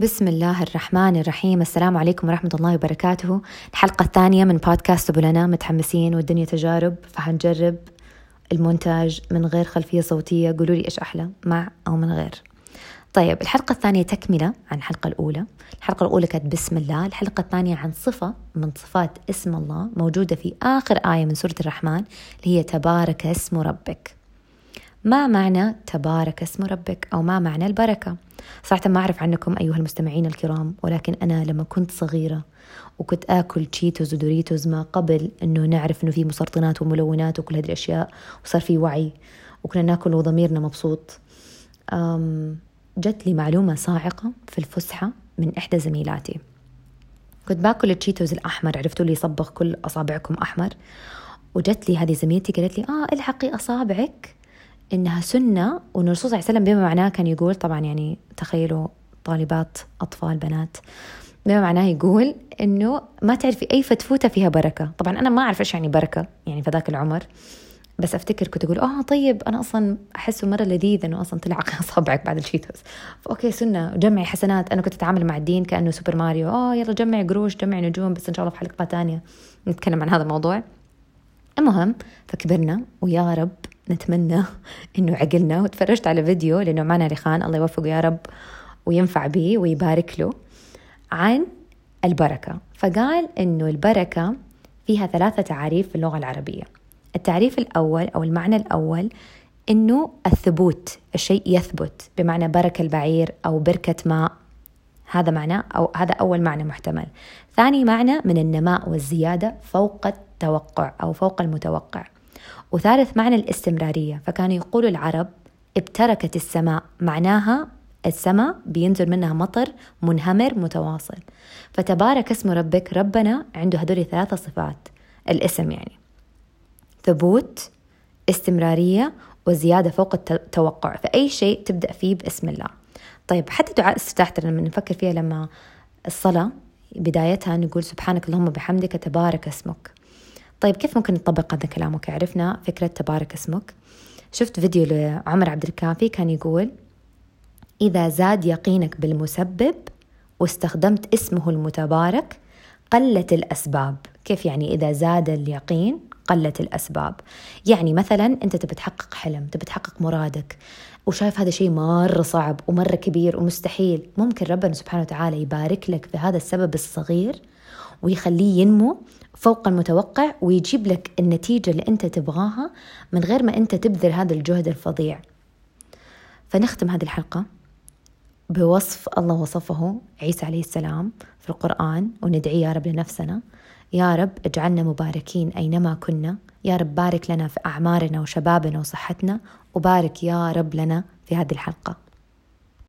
بسم الله الرحمن الرحيم. السلام عليكم ورحمة الله وبركاته. الحلقة الثانية من بودكاست سبلنا متحمسين والدنيا تجارب. فحنجرب المونتاج من غير خلفية صوتية. قولوا لي إيش أحلى مع أو من غير. طيب الحلقة الثانية تكملة عن الحلقة الأولى. الحلقة الأولى كانت بسم الله. الحلقة الثانية عن صفة من صفات اسم الله موجودة في آخر آية من سورة الرحمن اللي هي تبارك اسم ربك. ما معنى تبارك اسم ربك؟ أو ما معنى البركة؟ صراحة ما أعرف عنكم أيها المستمعين الكرام ولكن أنا لما كنت صغيرة وكنت آكل تشيتوز ودوريتوز ما قبل أنه نعرف أنه في مسرطنات وملونات وكل هذه الأشياء وصار في وعي وكنا ناكل وضميرنا مبسوط. جت لي معلومة صاعقة في الفسحة من إحدى زميلاتي. كنت باكل التشيتوز الأحمر عرفتوا لي يصبغ كل أصابعكم أحمر؟ وجت لي هذه زميلتي قالت لي آه إلحقي أصابعك. إنها سنة وإنه الرسول صلى الله عليه وسلم بما معناه كان يقول طبعا يعني تخيلوا طالبات أطفال بنات بما معناه يقول إنه ما تعرفي أي فتفوتة فيها بركة. طبعا أنا ما أعرف إيش يعني بركة يعني في ذاك العمر بس أفتكر كنت أقول آه طيب أنا أصلا احسه مرة لذيذ إنه أصلا طلع أصابعك بعد الشيتوس okay سنة جمعي حسنات. أنا كنت أتعامل مع الدين كأنه سوبر ماريو. آه يلا جمعي قروش جمعي نجوم بس إن شاء الله في حلقة ثانية نتكلم عن هذا الموضوع. المهم فكبرنا ويا رب نتمنى إنه عقلنا وتفرجت على فيديو لنعمان علي خان الله يوفقه يا رب وينفع به ويبارك له عن البركة. فقال إنه البركة فيها ثلاثة تعاريف في اللغة العربية. التعريف الأول أو المعنى الأول إنه الثبوت الشيء يثبت بمعنى بركة البعير أو بركة ماء. هذا معنى أو هذا أول معنى محتمل. ثاني معنى من النماء والزيادة فوق التوقع أو فوق المتوقع. وثالث معنى الاستمرارية. فكانوا يقولوا العرب ابتركت السماء معناها السماء بينزل منها مطر منهمر متواصل. فتبارك اسم ربك ربنا عنده هذول ثلاثة صفات. الاسم يعني ثبوت استمرارية وزيادة فوق التوقع فأي شيء تبدأ فيه باسم الله. طيب حتى دعاء استفتاح لما نفكر فيها لما الصلاة بدايتها نقول سبحانك اللهم بحمدك تبارك اسمك. طيب كيف ممكن نطبق هذا كلامك عرفنا فكرة تبارك اسمك. شفت فيديو لعمر عبد الكافي كان يقول إذا زاد يقينك بالمسبب واستخدمت اسمه المتبارك قلت الأسباب. كيف يعني إذا زاد اليقين قلت الأسباب؟ يعني مثلا أنت تبي تحقق حلم تبي تحقق مرادك وشايف هذا شيء مرة صعب ومرة كبير ومستحيل ممكن ربنا سبحانه وتعالى يبارك لك في هذا السبب الصغير ويخليه ينمو فوق المتوقع ويجيب لك النتيجة اللي أنت تبغاها من غير ما أنت تبذل هذا الجهد الفظيع. فنختم هذه الحلقة بوصف الله وصفه عيسى عليه السلام في القرآن وندعي يا رب لنفسنا. يا رب اجعلنا مباركين أينما كنا. يا رب بارك لنا في أعمارنا وشبابنا وصحتنا وبارك يا رب لنا في هذه الحلقة.